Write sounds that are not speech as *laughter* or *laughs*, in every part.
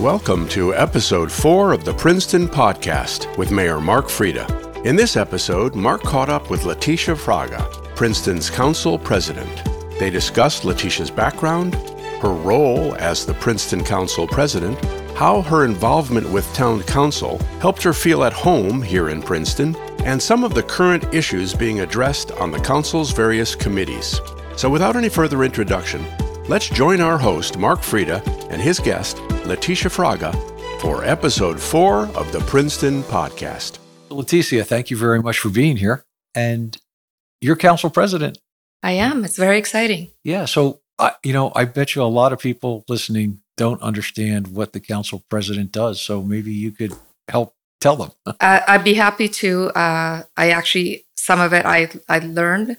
Welcome to episode four of the Princeton Podcast with Mayor Mark Freda. In this episode, Mark caught up with Leticia Fraga, Princeton's council president. They discussed Leticia's background, her role as the Princeton Council president, how her involvement with town council helped her feel at home here in Princeton, and some of the current issues being addressed on the council's various committees. So, without any further introduction, let's join our host, Mark Freda, and his guest, Leticia Fraga, for episode four of the Princeton Podcast. Leticia, thank you very much for being here. And you're council president. I am. It's very exciting. Yeah. So, uh, you know, I bet you a lot of people listening don't understand what the council president does. So maybe you could help tell them. *laughs* uh, I'd be happy to. Uh, I actually, some of it I, I learned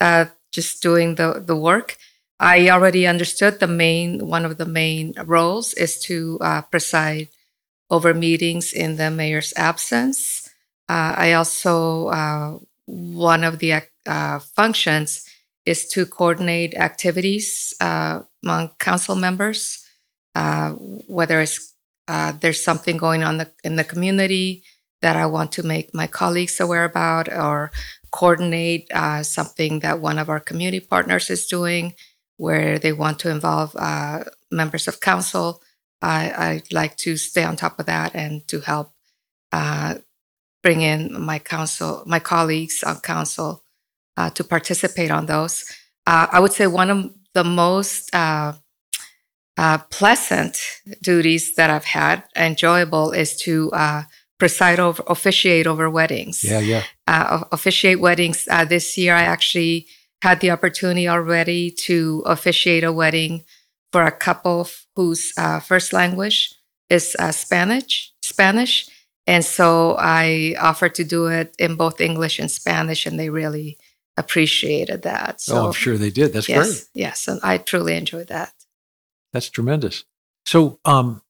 uh, just doing the, the work. I already understood the main, one of the main roles is to uh, preside over meetings in the mayor's absence. Uh, I also, uh, one of the uh, functions is to coordinate activities uh, among council members, uh, whether it's there's something going on the, in the community that I want to make my colleagues aware about, or coordinate something that one of our community partners is doing where they want to involve uh, members of council. I, would like to stay on top of that and to help uh, bring in my council, my colleagues on council uh, to participate on those. Uh, I would say one of the most uh, uh, pleasant duties that I've had, enjoyable, is to preside over, officiate over weddings. Yeah, yeah. officiate weddings. this year, I actually had the opportunity already to officiate a wedding for a couple whose uh, first language is uh, Spanish. Spanish, and so I offered to do it in both English and Spanish, and they really appreciated that. So, oh, I'm sure they did. That's yes, great. Yes, and I truly enjoyed that. That's tremendous. So, um,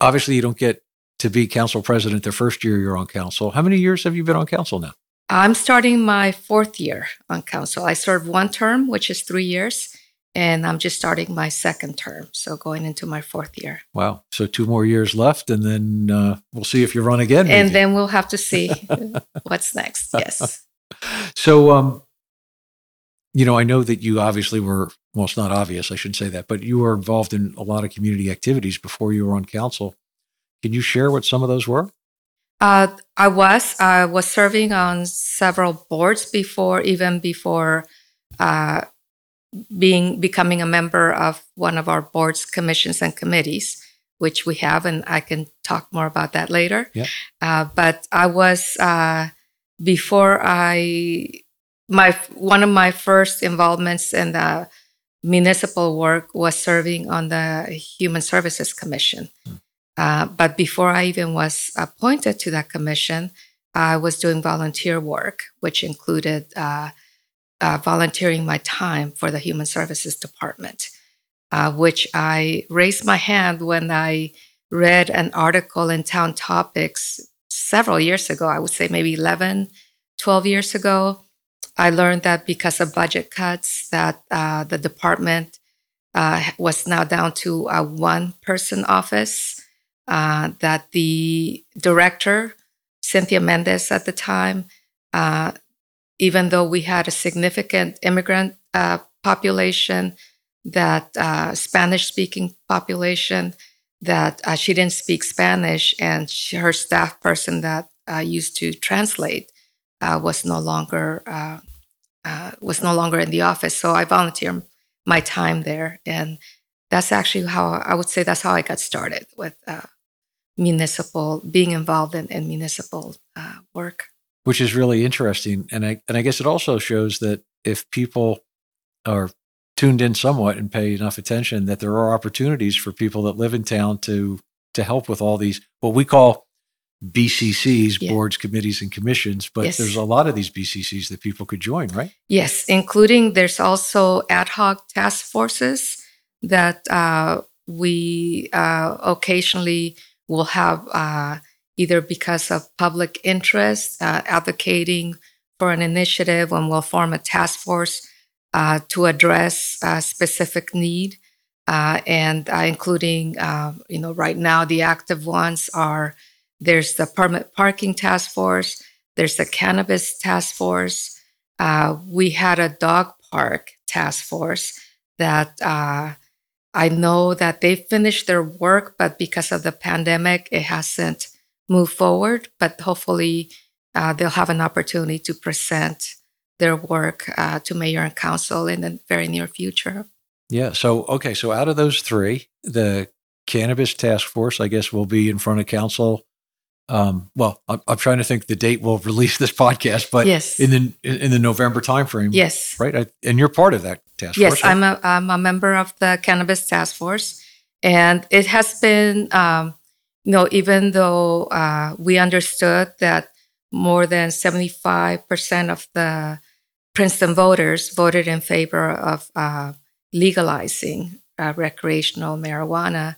obviously, you don't get to be council president the first year you're on council. How many years have you been on council now? I'm starting my fourth year on council. I served one term, which is three years, and I'm just starting my second term. So going into my fourth year. Wow. So two more years left, and then uh, we'll see if you run again. Maybe. And then we'll have to see *laughs* what's next. Yes. *laughs* So, um, you know, I know that you obviously were, well, it's not obvious, I shouldn't say that, but you were involved in a lot of community activities before you were on council. Can you share what some of those were? Uh, I was. I was serving on several boards before, even before uh, being becoming a member of one of our boards, commissions, and committees, which we have, and I can talk more about that later. Yeah. Uh, but I was uh, before I my one of my first involvements in the municipal work was serving on the Human Services Commission. Mm. Uh, but before I even was appointed to that commission, I was doing volunteer work, which included uh, uh, volunteering my time for the Human Services Department, uh, which I raised my hand when I read an article in Town Topics several years ago. I would say maybe 11, 12 years ago. I learned that because of budget cuts, that uh, the department was now down to a one person office uh, that the director, Cynthia Mendez at the time, uh, even though we had a significant immigrant uh, population, that uh, Spanish speaking population, that uh, she didn't speak Spanish, and she, her staff person that used to translate was no longer was no longer in the office. So I volunteered my time there, and that's actually how I would say that's how I got started with uh, municipal, being involved in, in municipal uh, work. Which is really interesting. And I, and I guess it also shows that if people are tuned in somewhat and pay enough attention, that there are opportunities for people that live in town to, to help with all these, what we call BCCs, yeah. boards, committees, and commissions, but yes. there's a lot of these BCCs that people could join, right? Yes, including there's also ad hoc task forces that uh, we uh, occasionally will have uh, either because of public interest uh, advocating for an initiative and we'll form a task force uh, to address a specific need. uh, and uh, including, uh, you know, right now the active ones are there's the permit parking task force, there's the cannabis task force. Uh, we had a dog park task force that uh, I know that they finished their work, but because of the pandemic, it hasn't moved forward. But hopefully, uh, they'll have an opportunity to present their work uh, to mayor and council in the very near future. Yeah. So, okay. So, out of those three, the cannabis task force, I guess, will be in front of council. Um, well, I'm, I'm, trying to think the date we'll *laughs* release this podcast, but yes. in the in the November timeframe. Yes. Right. I, and you're part of that task yes, force. Yes, I'm a I'm a member of the cannabis task force, and it has been, um, you know, even though uh, we understood that more than 75 percent of the Princeton voters voted in favor of uh, legalizing uh, recreational marijuana,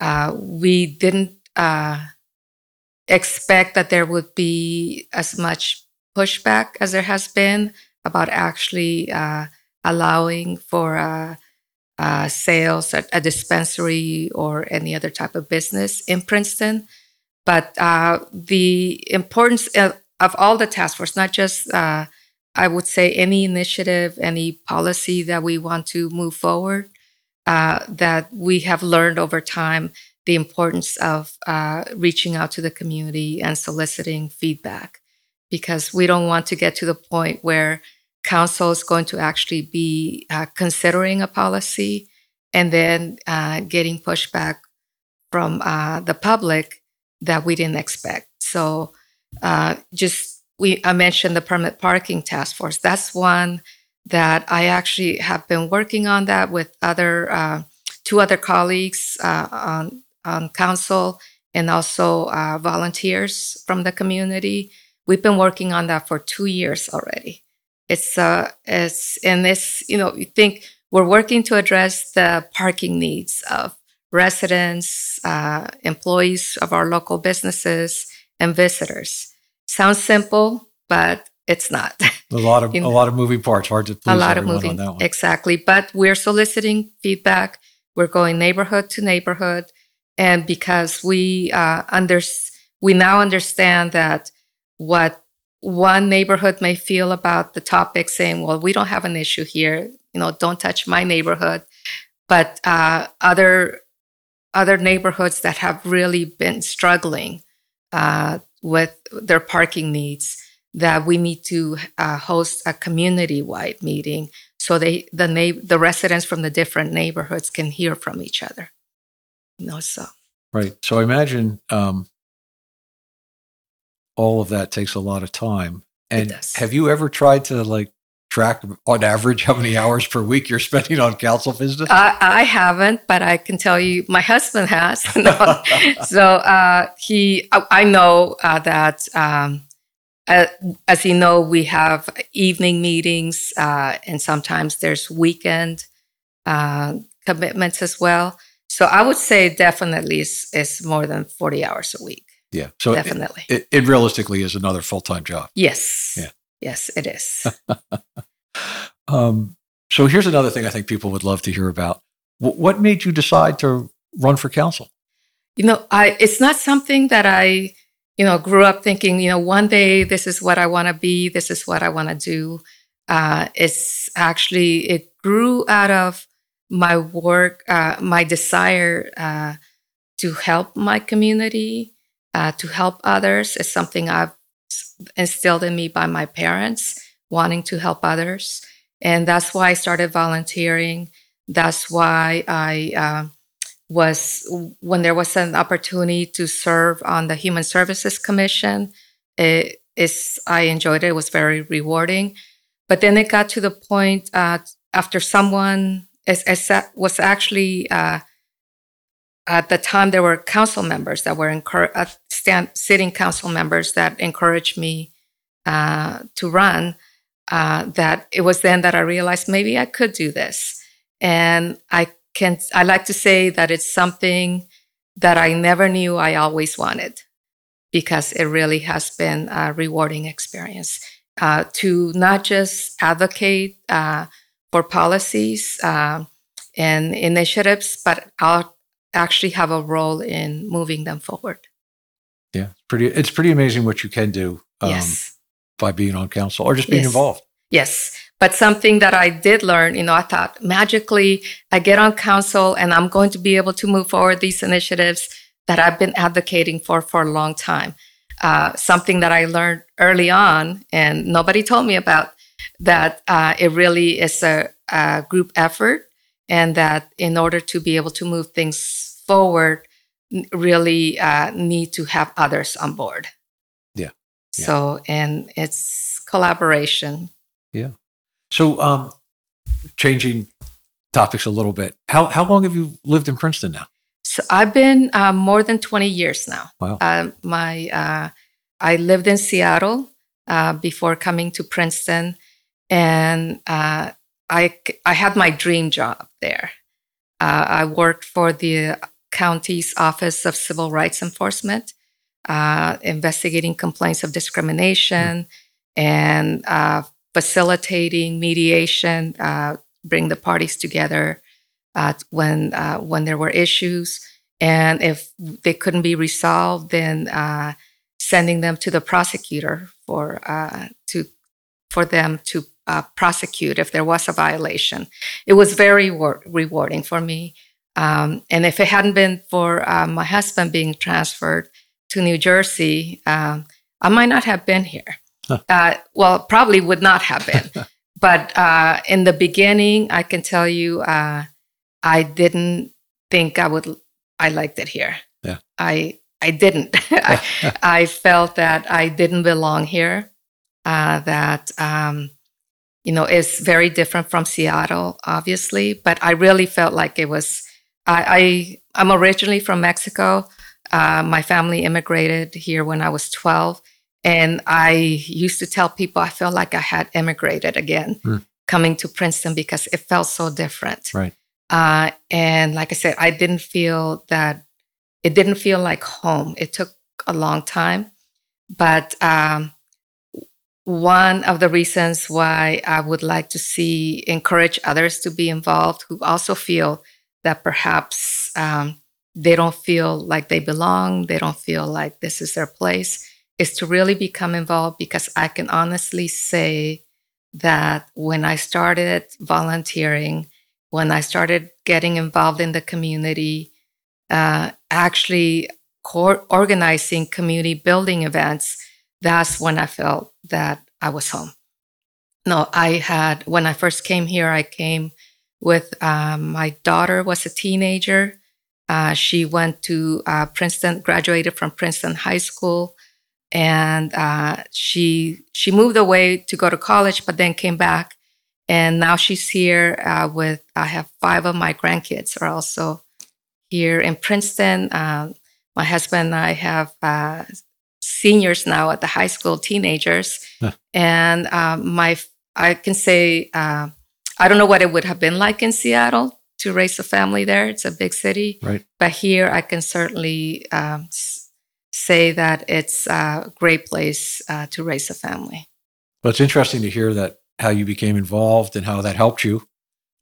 uh, we didn't uh, expect that there would be as much pushback as there has been about actually uh, allowing for uh, uh, sales at a dispensary or any other type of business in Princeton. But the importance of, of, all the task force, not just I would say any initiative, any policy that we want to move forward, uh, that we have learned over time the importance of uh, reaching out to the community and soliciting feedback because we don't want to get to the point where council is going to actually be uh, considering a policy and then uh, getting pushback from uh, the public that we didn't expect. So uh, just we I mentioned the permit parking task force. That's one that I actually have been working on that with other uh, two other colleagues uh, on on council and also uh, volunteers from the community. We've been working on that for two years already. It's uh it's and this you know you think we're working to address the parking needs of residents, uh, employees of our local businesses, and visitors Sounds simple, but it's not. A lot of *laughs* you know, a lot of moving parts. Hard to please a lot of moving exactly. But we're soliciting feedback. We're going neighborhood to neighborhood, and because we uh, under we now understand that what one neighborhood may feel about the topic, saying, "Well, we don't have an issue here. You know, don't touch my neighborhood," but uh, other other neighborhoods that have really been struggling uh, with their parking needs that we need to uh, host a community-wide meeting so they the na- the residents from the different neighborhoods can hear from each other know so right so i imagine um, all of that takes a lot of time and have you ever tried to like track on average how many hours per week you're spending on council business? I, I haven't, but I can tell you my husband has. *laughs* so uh, he, I know uh, that, um, uh, as you know, we have evening meetings, uh, and sometimes there's weekend uh, commitments as well. So I would say definitely it's, it's more than 40 hours a week. Yeah. So definitely. It, it, it realistically is another full time job. Yes. Yeah. Yes, it is. *laughs* um, so here's another thing I think people would love to hear about. W- what made you decide to run for council? You know, I it's not something that I, you know, grew up thinking. You know, one day this is what I want to be. This is what I want to do. Uh, it's actually it grew out of my work, uh, my desire uh, to help my community, uh, to help others. Is something I've instilled in me by my parents, wanting to help others. And that's why I started volunteering. That's why I uh, was, when there was an opportunity to serve on the Human Services Commission, it is, I enjoyed it. It was very rewarding. But then it got to the point uh, after someone is, is, was actually uh, at the time there were council members that were uh, stand, sitting council members that encouraged me uh, to run. Uh, that it was then that I realized maybe I could do this, and I can. I like to say that it's something that I never knew I always wanted, because it really has been a rewarding experience uh, to not just advocate uh, for policies uh, and initiatives, but I'll actually have a role in moving them forward. Yeah, it's pretty. It's pretty amazing what you can do um, yes. by being on council or just being Yes. involved. Yes. But something that I did learn, you know, I thought magically I get on council and I'm going to be able to move forward these initiatives that I've been advocating for for a long time. Uh, something that I learned early on and nobody told me about that uh, it really is a, a group effort and that in order to be able to move things forward, really uh, need to have others on board. Yeah. Yeah. So, and it's collaboration. Yeah. So, um, changing topics a little bit. How how long have you lived in Princeton now? So I've been uh, more than 20 years now. Wow. Uh, my uh, I lived in Seattle uh, before coming to Princeton, and uh, I I had my dream job there. Uh, I worked for the county's Office of Civil Rights Enforcement, uh, investigating complaints of discrimination and uh, facilitating mediation, uh, bring the parties together uh, when when there were issues, and if they couldn't be resolved, then sending them to the prosecutor for to for them to uh, prosecute if there was a violation. It was very wor- rewarding for me, um, and if it hadn't been for uh, my husband being transferred to New Jersey, um, I might not have been here. Huh. Uh, well, probably would not have been. *laughs* but uh, in the beginning, I can tell you. Uh, I didn't think I would. I liked it here. Yeah. I I didn't. *laughs* I, *laughs* I felt that I didn't belong here. Uh, that um, you know is very different from Seattle, obviously. But I really felt like it was. I, I I'm originally from Mexico. Uh, my family immigrated here when I was 12, and I used to tell people I felt like I had immigrated again, Hmm. coming to Princeton because it felt so different. Right. Uh, and like I said, I didn't feel that it didn't feel like home. It took a long time. But um, one of the reasons why I would like to see encourage others to be involved who also feel that perhaps um, they don't feel like they belong, they don't feel like this is their place, is to really become involved because I can honestly say that when I started volunteering, when I started getting involved in the community, uh, actually co- organizing community building events, that's when I felt that I was home. No, I had, when I first came here, I came with um, my daughter was a teenager. Uh, she went to uh, Princeton, graduated from Princeton High School, and uh, she she moved away to go to college, but then came back, and now she's here uh, with. I have five of my grandkids are also here in Princeton. Um, my husband and I have uh, seniors now at the high school, teenagers, Huh. and um, my I can say uh, I don't know what it would have been like in Seattle to raise a family there. It's a big city, Right. but here I can certainly um, say that it's a great place uh, to raise a family. Well, it's interesting to hear that how you became involved and how that helped you,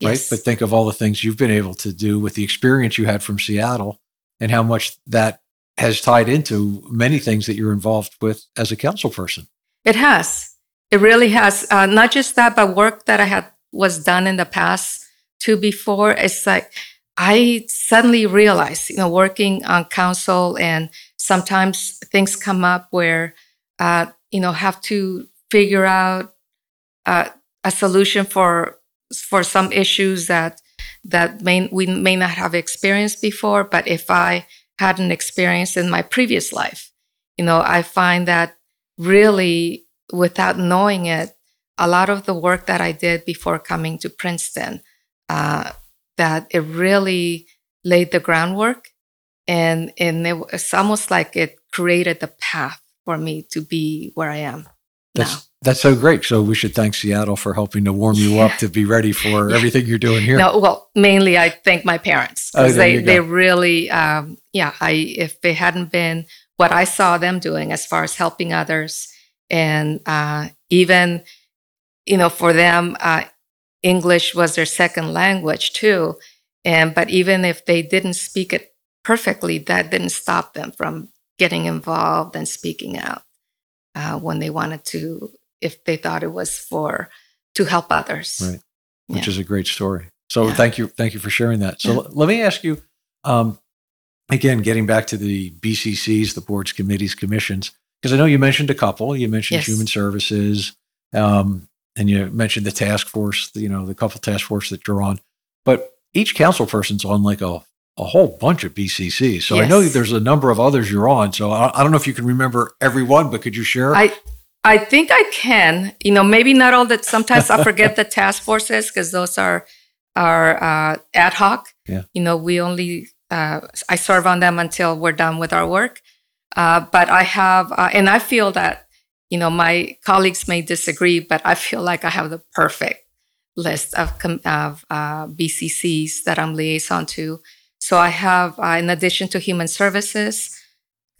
right? Yes. But think of all the things you've been able to do with the experience you had from Seattle and how much that has tied into many things that you're involved with as a council person. It has. It really has. Uh, not just that, but work that I had was done in the past too before. It's like I suddenly realized, you know, working on council and sometimes things come up where, uh, you know, have to figure out uh, a solution for for some issues that that may we may not have experienced before. But if I hadn't experienced in my previous life, you know, I find that really without knowing it, a lot of the work that I did before coming to Princeton, uh, that it really laid the groundwork, and and it, it's almost like it created the path for me to be where I am That's now. That's so great. So we should thank Seattle for helping to warm you up to be ready for *laughs* Yeah. everything you're doing here. No, well, mainly I thank my parents Oh, because there they they really, um, yeah. I if it hadn't been what I saw them doing as far as helping others, and uh, even you know for them, uh, English was their second language too, And but even if they didn't speak it perfectly, that didn't stop them from getting involved and speaking out uh, when they wanted to, if they thought it was for to help others. Right. Which Yeah. is a great story. So Yeah. thank you, thank you for sharing that. So Yeah. let me ask you, um, again, getting back to the BCCs, the boards, committees, commissions, because I know you mentioned a couple. You mentioned Yes. human services, um, and you mentioned the task force. You know, the couple task force that you're on, but each council person's on like a a whole bunch of BCCs. So I know Yes. there's a number of others you're on. So I, I don't know if you can remember every one, but could you share? I I think I can. You know, maybe not all that. Sometimes I forget the *laughs* task forces because those are are uh, ad hoc. Yeah. You know, we only uh, I serve on them until we're done with our work. Uh, but I have, uh, and I feel that you know my colleagues may disagree, but I feel like I have the perfect list of com- of uh, BCCs that I'm liaison to. So I have, uh, in addition to human services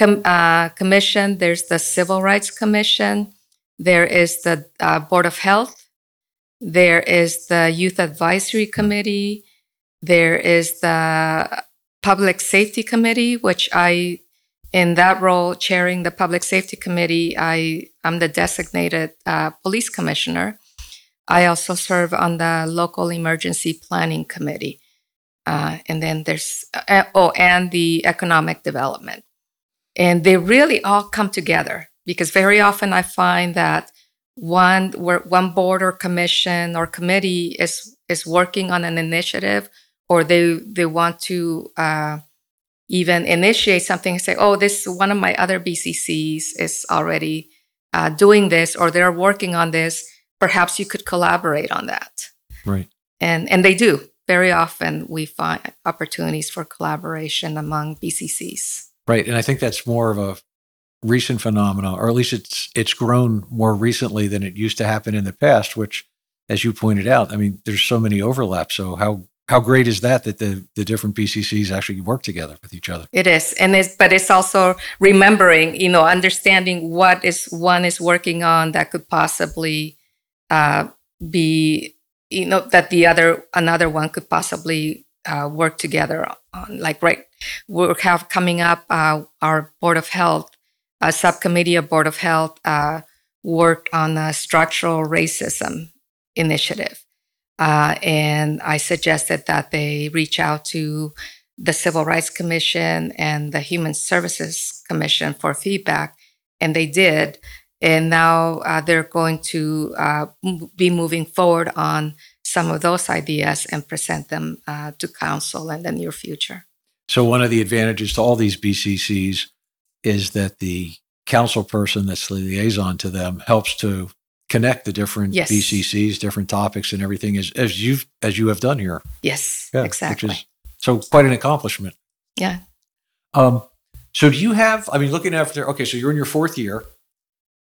com- uh, commission, there's the Civil Rights Commission, there is the uh, Board of Health, there is the Youth Advisory Committee, there is the Public Safety Committee, which I, in that role, chairing the Public Safety Committee, I am the designated uh, police commissioner. I also serve on the Local Emergency Planning Committee. Uh, and then there's, uh, oh, and the Economic Development. And they really all come together because very often I find that one one board or commission or committee is is working on an initiative or they they want to uh, even initiate something and say oh this one of my other bccs is already uh, doing this or they're working on this. Perhaps you could collaborate on that. Right. and and they do. Very often we find opportunities for collaboration among bccs Right, and I think that's more of a recent phenomenon, or at least it's it's grown more recently than it used to happen in the past. Which, as you pointed out, I mean, there's so many overlaps. So how how great is that that the the different BCCs actually work together with each other? It is, and it's but it's also remembering, you know, understanding what is one is working on that could possibly uh, be, you know, that the other another one could possibly uh, work together. Like right, we have coming up uh, our board of health, a subcommittee of board of health uh, worked on a structural racism initiative. Uh, and I suggested that they reach out to the Civil Rights Commission and the Human Services Commission for feedback, and they did. And now uh, they're going to uh, be moving forward on some of those ideas and present them uh, to council in the near future. So one of the advantages to all these BCCs is that the council person that's the liaison to them helps to connect the different Yes. BCCs, different topics, and everything as as you as you have done here. Yes, Yeah, exactly. Which is so quite an accomplishment. Yeah. Um, so do you have, I mean, looking after, okay, so you're in your fourth year,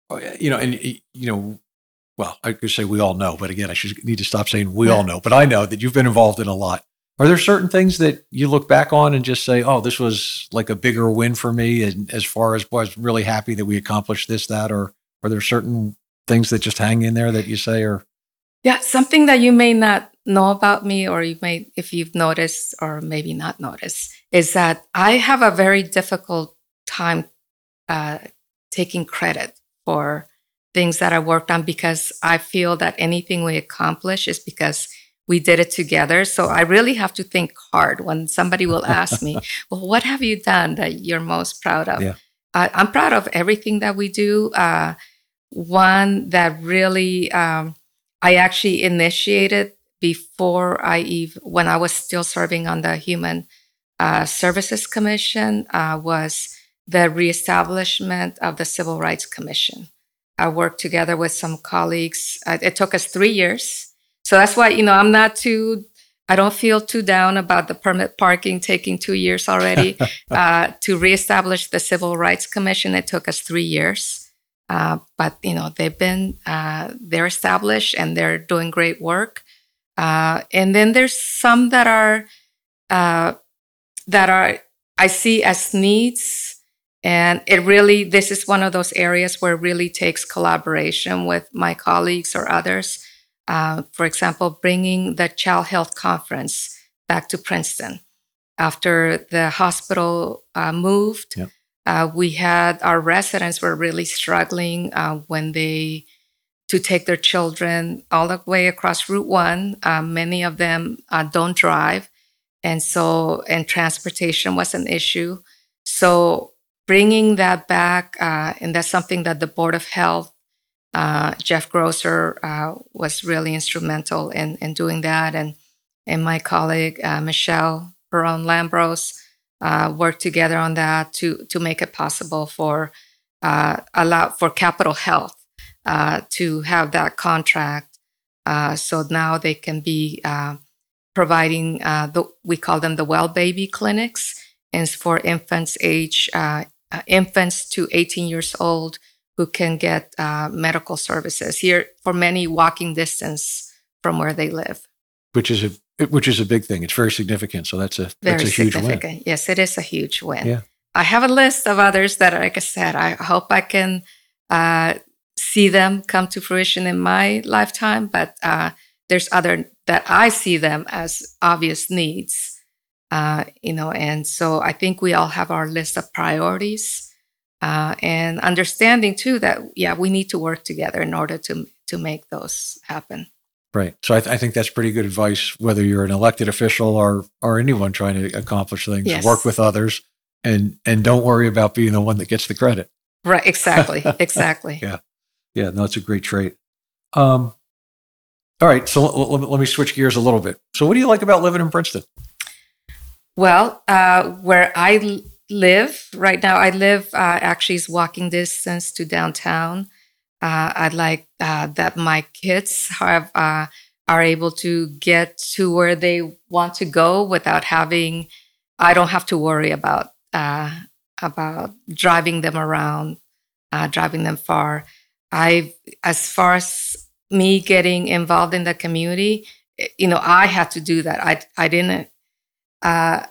Oh, you know, and, you know, well, I could say we all know, but again, I should need to stop saying we all know, but I know that you've been involved in a lot. Are there certain things that you look back on and just say, oh, this was like a bigger win for me? And as far as was really happy that we accomplished this, that, or are there certain things that just hang in there that you say or? Yeah, something that you may not know about me, or you may, if you've noticed, or maybe not noticed, is that I have a very difficult time uh, taking credit for things that I worked on because I feel that anything we accomplish is because we did it together. So I really have to think hard when somebody will ask me, *laughs* "Well, what have you done that you're most proud of?" Yeah. I, I'm proud of everything that we do. Uh, one that really um, I actually initiated before I even when I was still serving on the Human uh, Services Commission uh, was the reestablishment of the Civil Rights Commission. I worked together with some colleagues. Uh, it took us three years, so that's why you know I'm not too. I don't feel too down about the permit parking taking two years already. *laughs* uh, to reestablish the Civil Rights Commission, it took us three years. Uh, but you know they've been uh, they're established and they're doing great work. Uh, and then there's some that are uh, that are I see as needs, and it really this is one of those areas where it really takes collaboration with my colleagues or others. Uh, for example, bringing the Child Health Conference back to Princeton. After the hospital uh, moved, Yep. uh, we had our residents were really struggling uh, when they to take their children all the way across Route One. Uh, many of them uh, don't drive, and so and transportation was an issue. So bringing that back, uh, and that's something that the Board of Health, uh, Jeff Grosser, uh, was really instrumental in, in doing that, and and my colleague uh, Michelle Pirone Lambros uh, worked together on that to to make it possible for uh, allow for Capital Health to have that contract. So now they can be providing the we call them the well baby clinics, and for infants age uh, uh, infants to 18 years old who can get uh, medical services here for many walking distance from where they live. which is a which is a big thing. It's very significant. So that's a Very that's a huge win. Yes, it is a huge win. Yeah. I have a list of others that, like I said, I hope I can uh, see them come to fruition in my lifetime. But uh, there's other that I see them as obvious needs, uh, you know. And so I think we all have our list of priorities, uh, and understanding too that yeah, we need to work together in order to to make those happen. Right. So I, th- I think that's pretty good advice, whether you're an elected official or or anyone trying to accomplish things. Yes. Work with others, and and don't worry about being the one that gets the credit. Right. Exactly. *laughs* Exactly. Yeah. Yeah. No, it's a great trait. Um. All right. So let, me- let me switch gears a little bit. So what do you like about living in Princeton? Well, uh, where I live right now, I live uh, actually is walking distance to downtown. Uh, I like uh, that my kids have uh, are able to get to where they want to go without having. I don't have to worry about uh, about driving them around, driving them far. I, as far as me getting involved in the community, you know, I had to do that. I I didn't uh,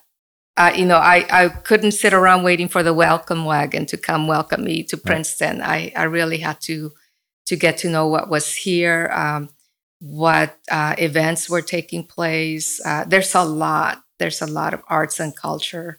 uh, you know, I, I couldn't sit around waiting for the welcome wagon to come welcome me to Princeton. I, I really had to to get to know what was here, um, what uh, events were taking place. Uh, there's a lot. There's a lot of arts and culture.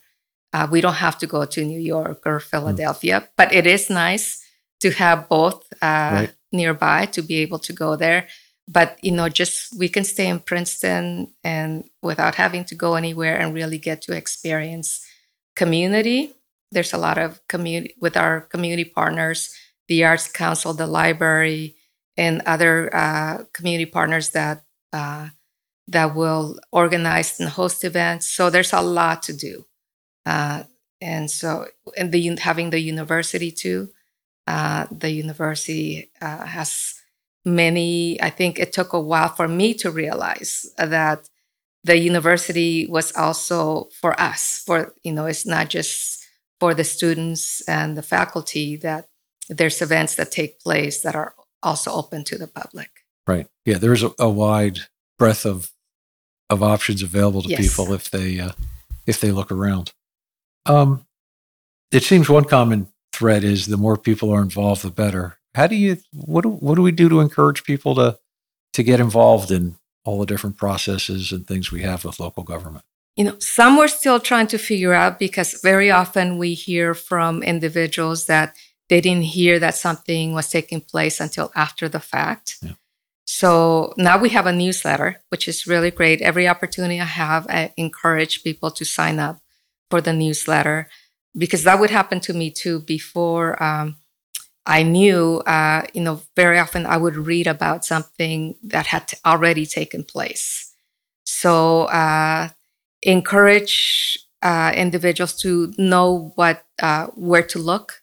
Uh, we don't have to go to New York or Philadelphia, but it is nice to have both uh, Right. nearby to be able to go there but you know just we can stay in princeton and without having to go anywhere and really get to experience community. There's a lot of community with our community partners the arts council the library and other uh, community partners that uh, that will organize and host events. So there's a lot to do. Uh, and so and the having the university too uh, the university uh, has many i think it took a while for me to realize that the university was also for us for you know it's not just for the students and the faculty that there's events that take place that are also open to the public Right. Yeah. There's a, a wide breadth of of options available to Yes. people if they uh, if they look around. Um, it seems one common thread is the more people are involved, the better. How do you what do, what do we do to encourage people to to get involved in all the different processes and things we have with local government? you know some we're still trying to figure out because very often we hear from individuals that they didn't hear that something was taking place until after the fact Yeah. so now we have a newsletter which is really great every opportunity i have i encourage people to sign up for the newsletter because that would happen to me too before um, i knew uh, you know very often i would read about something that had already taken place so uh, encourage uh, individuals to know what uh, where to look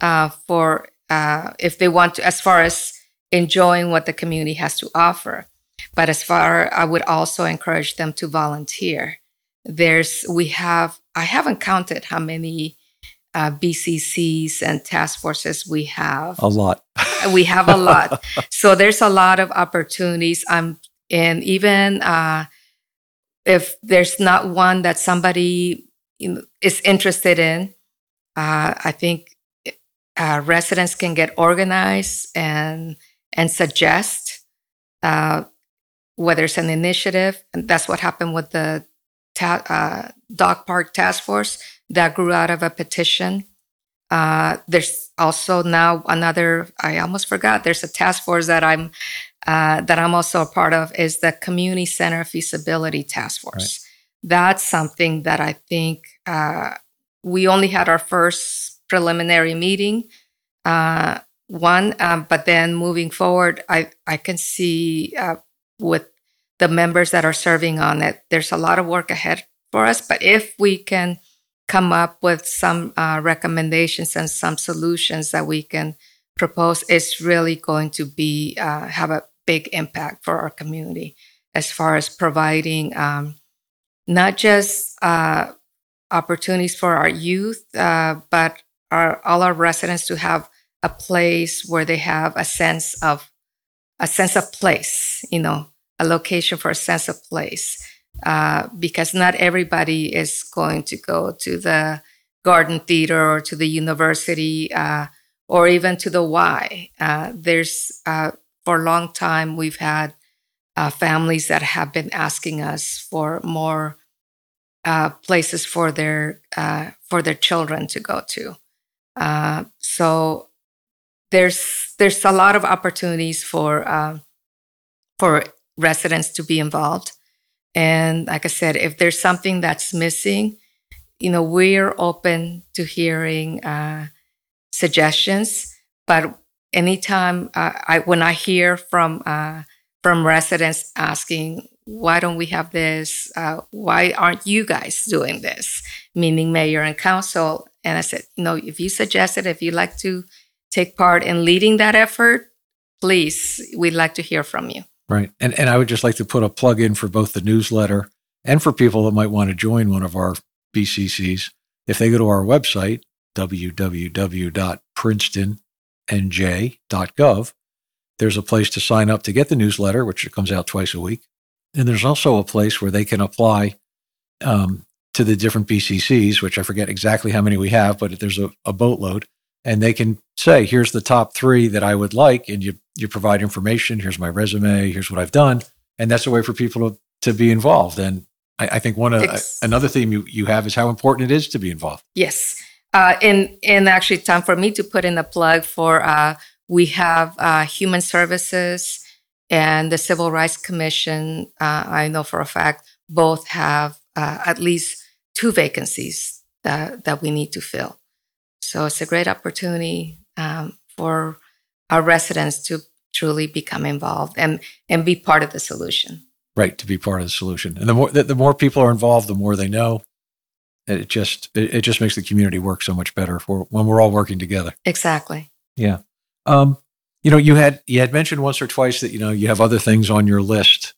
uh, for uh, if they want to, as far as enjoying what the community has to offer. But as far, I would also encourage them to volunteer. There's we have I haven't counted how many uh, BCCs and task forces we have. A lot. *laughs* we have a lot. So there's a lot of opportunities. Um, and even uh, if there's not one that somebody is interested in uh, i think uh, residents can get organized and and suggest uh, whether it's an initiative and that's what happened with the ta- uh, dog park task force that grew out of a petition. Uh, there's also now another. I almost forgot. There's a task force that I'm uh, that I'm also a part of is the Community Center Feasibility Task Force. Right. That's something that I think uh, we only had our first preliminary meeting. Uh, one, um, but then moving forward, I I can see uh, with the members that are serving on it, there's a lot of work ahead for us. But if we can come up with some uh, recommendations and some solutions that we can propose, it's really going to be uh, have a big impact for our community as far as providing um, not just uh, opportunities for our youth, uh, but our, all our residents to have a place where they have a sense of a sense of place, you know, a location for a sense of place. Uh, because not everybody is going to go to the garden theater or to the university uh, or even to the Y. Uh, there's uh, for a long time we've had uh, families that have been asking us for more places for their for their children to go to. so there's there's a lot of opportunities for for residents to be involved. And like I said, if there's something that's missing, you know, we're open to hearing uh, suggestions. But anytime uh, I, when I hear from uh, from residents asking, "Why don't we have this? Uh, why aren't you guys doing this?" Meaning mayor and council, and I said, you know, if you suggest it, if you'd like to take part in leading that effort, please, we'd like to hear from you. Right. And, and I would just like to put a plug in for both the newsletter and for people that might want to join one of our BCCs. If they go to our website, www.princetonnj.gov, there's a place to sign up to get the newsletter, which comes out twice a week. And there's also a place where they can apply um, to the different BCCs, which I forget exactly how many we have, but there's a, a boatload and they can say, here's the top three that I would like. And you, you provide information. Here's my resume. Here's what I've done. And that's a way for people to, to be involved. And I, I think one of another theme you, you have is how important it is to be involved. Yes. Uh, and, and actually time for me to put in a plug for, uh, we have uh, human services and the Civil Rights Commission. Uh, I know for a fact both have uh, at least two vacancies that, that we need to fill. So it's a great opportunity um, for our residents to truly become involved and and be part of the solution. Right, to be part of the solution. And the more the, the more people are involved, the more they know. It just it, it, just makes the community work so much better for when we're all working together. Exactly. Yeah. Um, you know, you had you had mentioned once or twice that you know you have other things on your list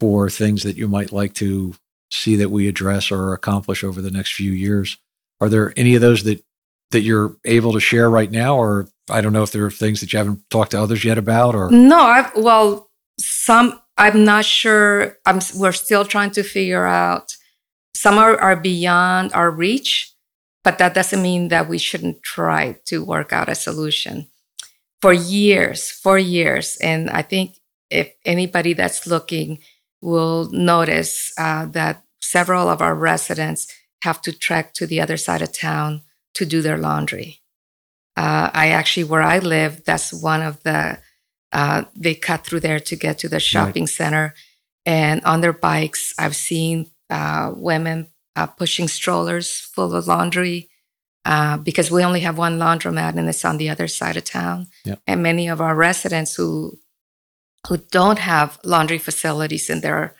for things that you might like to see that we address or accomplish over the next few years. Are there any of those that that you're able to share right now, or I don't know if there are things that you haven't talked to others yet about, or no, I've, well, some I'm not sure. I'm we're still trying to figure out. Some are, are beyond our reach, but that doesn't mean that we shouldn't try to work out a solution. For years, for years, and I think if anybody that's looking will notice uh, that several of our residents have to trek to the other side of town to do their laundry. Uh, I actually, where I live, that's one of the, uh, they cut through there to get to the shopping right. center. And on their bikes, I've seen uh, women uh, pushing strollers full of laundry uh, because we only have one laundromat and it's on the other side of town. Yep. And many of our residents who, who don't have laundry facilities in their,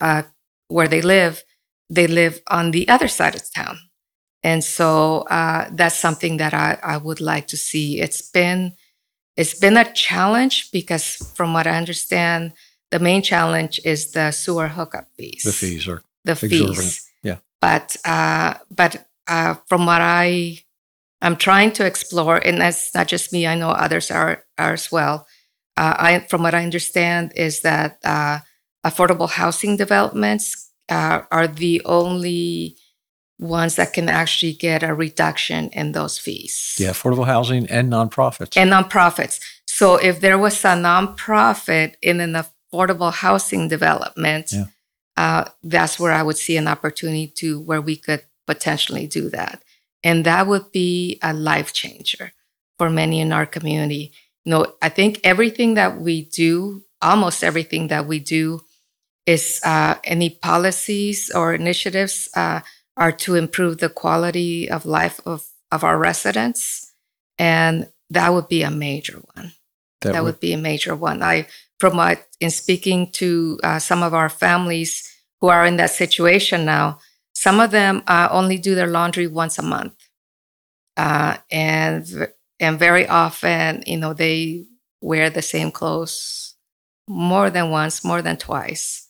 uh, where they live, they live on the other side of town and so uh, that's something that I, I would like to see. It's been it's been a challenge because, from what I understand, the main challenge is the sewer hookup fees. The fees are the exorbitant. fees. Yeah, but uh, but uh, from what I I'm trying to explore, and that's not just me. I know others are are as well. Uh, I from what I understand is that uh, affordable housing developments uh, are the only ones that can actually get a reduction in those fees. Yeah, affordable housing and nonprofits. And nonprofits. So if there was a nonprofit in an affordable housing development, yeah. uh, that's where I would see an opportunity to where we could potentially do that. And that would be a life changer for many in our community. You know, I think everything that we do, almost everything that we do, is uh, any policies or initiatives uh, are to improve the quality of life of, of our residents. And that would be a major one. That, that would, would, be a major one. I, from what, in speaking to uh, some of our families who are in that situation now, some of them uh, only do their laundry once a month. Uh, and, and very often, you know, they wear the same clothes more than once, more than twice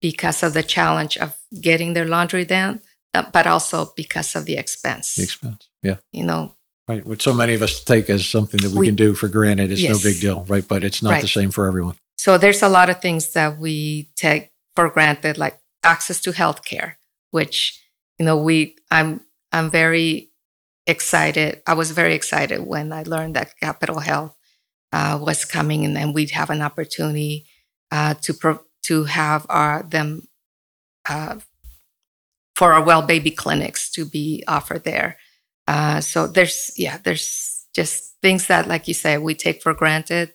because of the challenge of getting their laundry done, but also because of the expense. The expense, yeah. You know, right. Which so many of us take as something that we, we can do for granted. It's yes. no big deal, right? But it's not right. the same for everyone. So there's a lot of things that we take for granted, like access to healthcare, which you know we I'm I'm very excited. I was very excited when I learned that Capital Health uh, was coming, and then we'd have an opportunity uh, to pro- to have our them uh, for our well baby clinics to be offered there. Uh, so there's yeah, there's just things that, like you say, we take for granted.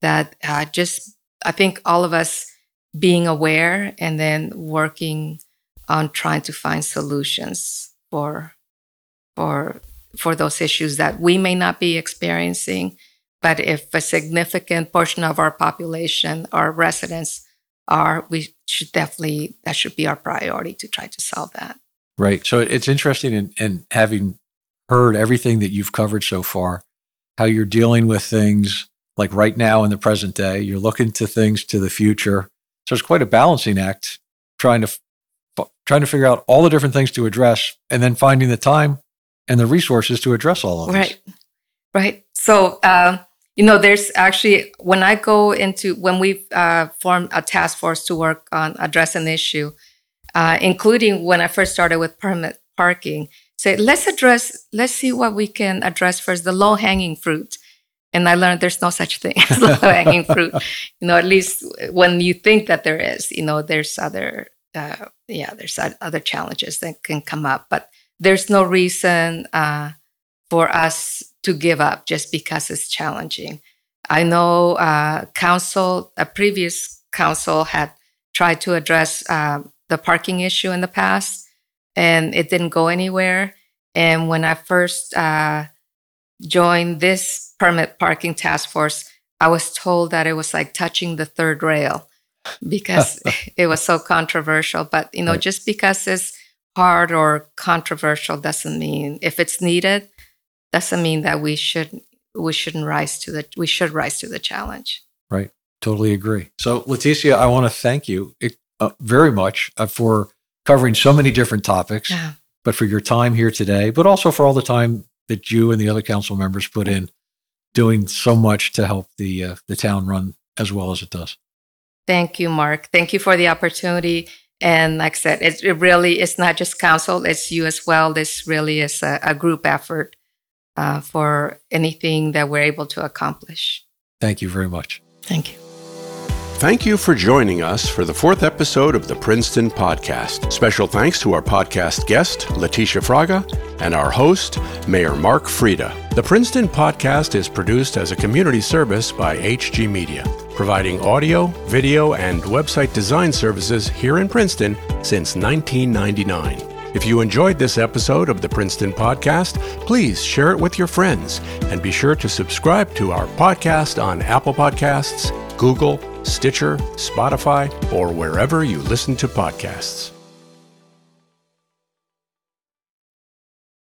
That uh, just I think all of us being aware and then working on trying to find solutions for for for those issues that we may not be experiencing but if a significant portion of our population our residents are we should definitely that should be our priority to try to solve that. Right. So it's interesting in, in having heard everything that you've covered so far how you're dealing with things like right now in the present day you're looking to things to the future. So it's quite a balancing act trying to trying to figure out all the different things to address and then finding the time and the resources to address all of them right. Right. So uh, you know, there's actually, when I go into, when we've uh, a task force to work on address an issue, uh, including when I first started with permit parking, say, let's address, let's see what we can address first, the low hanging fruit. And I learned there's no such thing as *laughs* low hanging fruit. You know, at least when you think that there is, you know, there's other, uh, yeah, there's other challenges that can come up, but there's no reason uh, for us to give up just because it's challenging. I know uh, council, a previous council had tried to address uh, the parking issue in the past, and it didn't go anywhere. And when I first uh, joined this permit parking task force, I was told that it was like touching the third rail because *laughs* it was so controversial. But you know, right. just because it's hard or controversial doesn't mean if it's needed, doesn't mean that we should we shouldn't rise to the we should rise to the challenge. Right. Totally agree. So Leticia, I want to thank you uh, very much uh, for covering so many different topics, yeah. but for your time here today, but also for all the time that you and the other council members put in doing so much to help the uh, the town run as well as it does. Thank you, Mark. Thank you for the opportunity. And like I said, it, it really it's not just council; it's you as well. This really is a, a group effort uh, for anything that we're able to accomplish. Thank you very much. Thank you. Thank you for joining us for the fourth episode of the Princeton Podcast. Special thanks to our podcast guest, Leticia Fraga, and our host, Mayor Mark Freda. The Princeton Podcast is produced as a community service by HG Media, providing audio, video, and website design services here in Princeton since 1999. If you enjoyed this episode of the Princeton Podcast, please share it with your friends and be sure to subscribe to our podcast on Apple Podcasts, Google, Stitcher, Spotify, or wherever you listen to podcasts.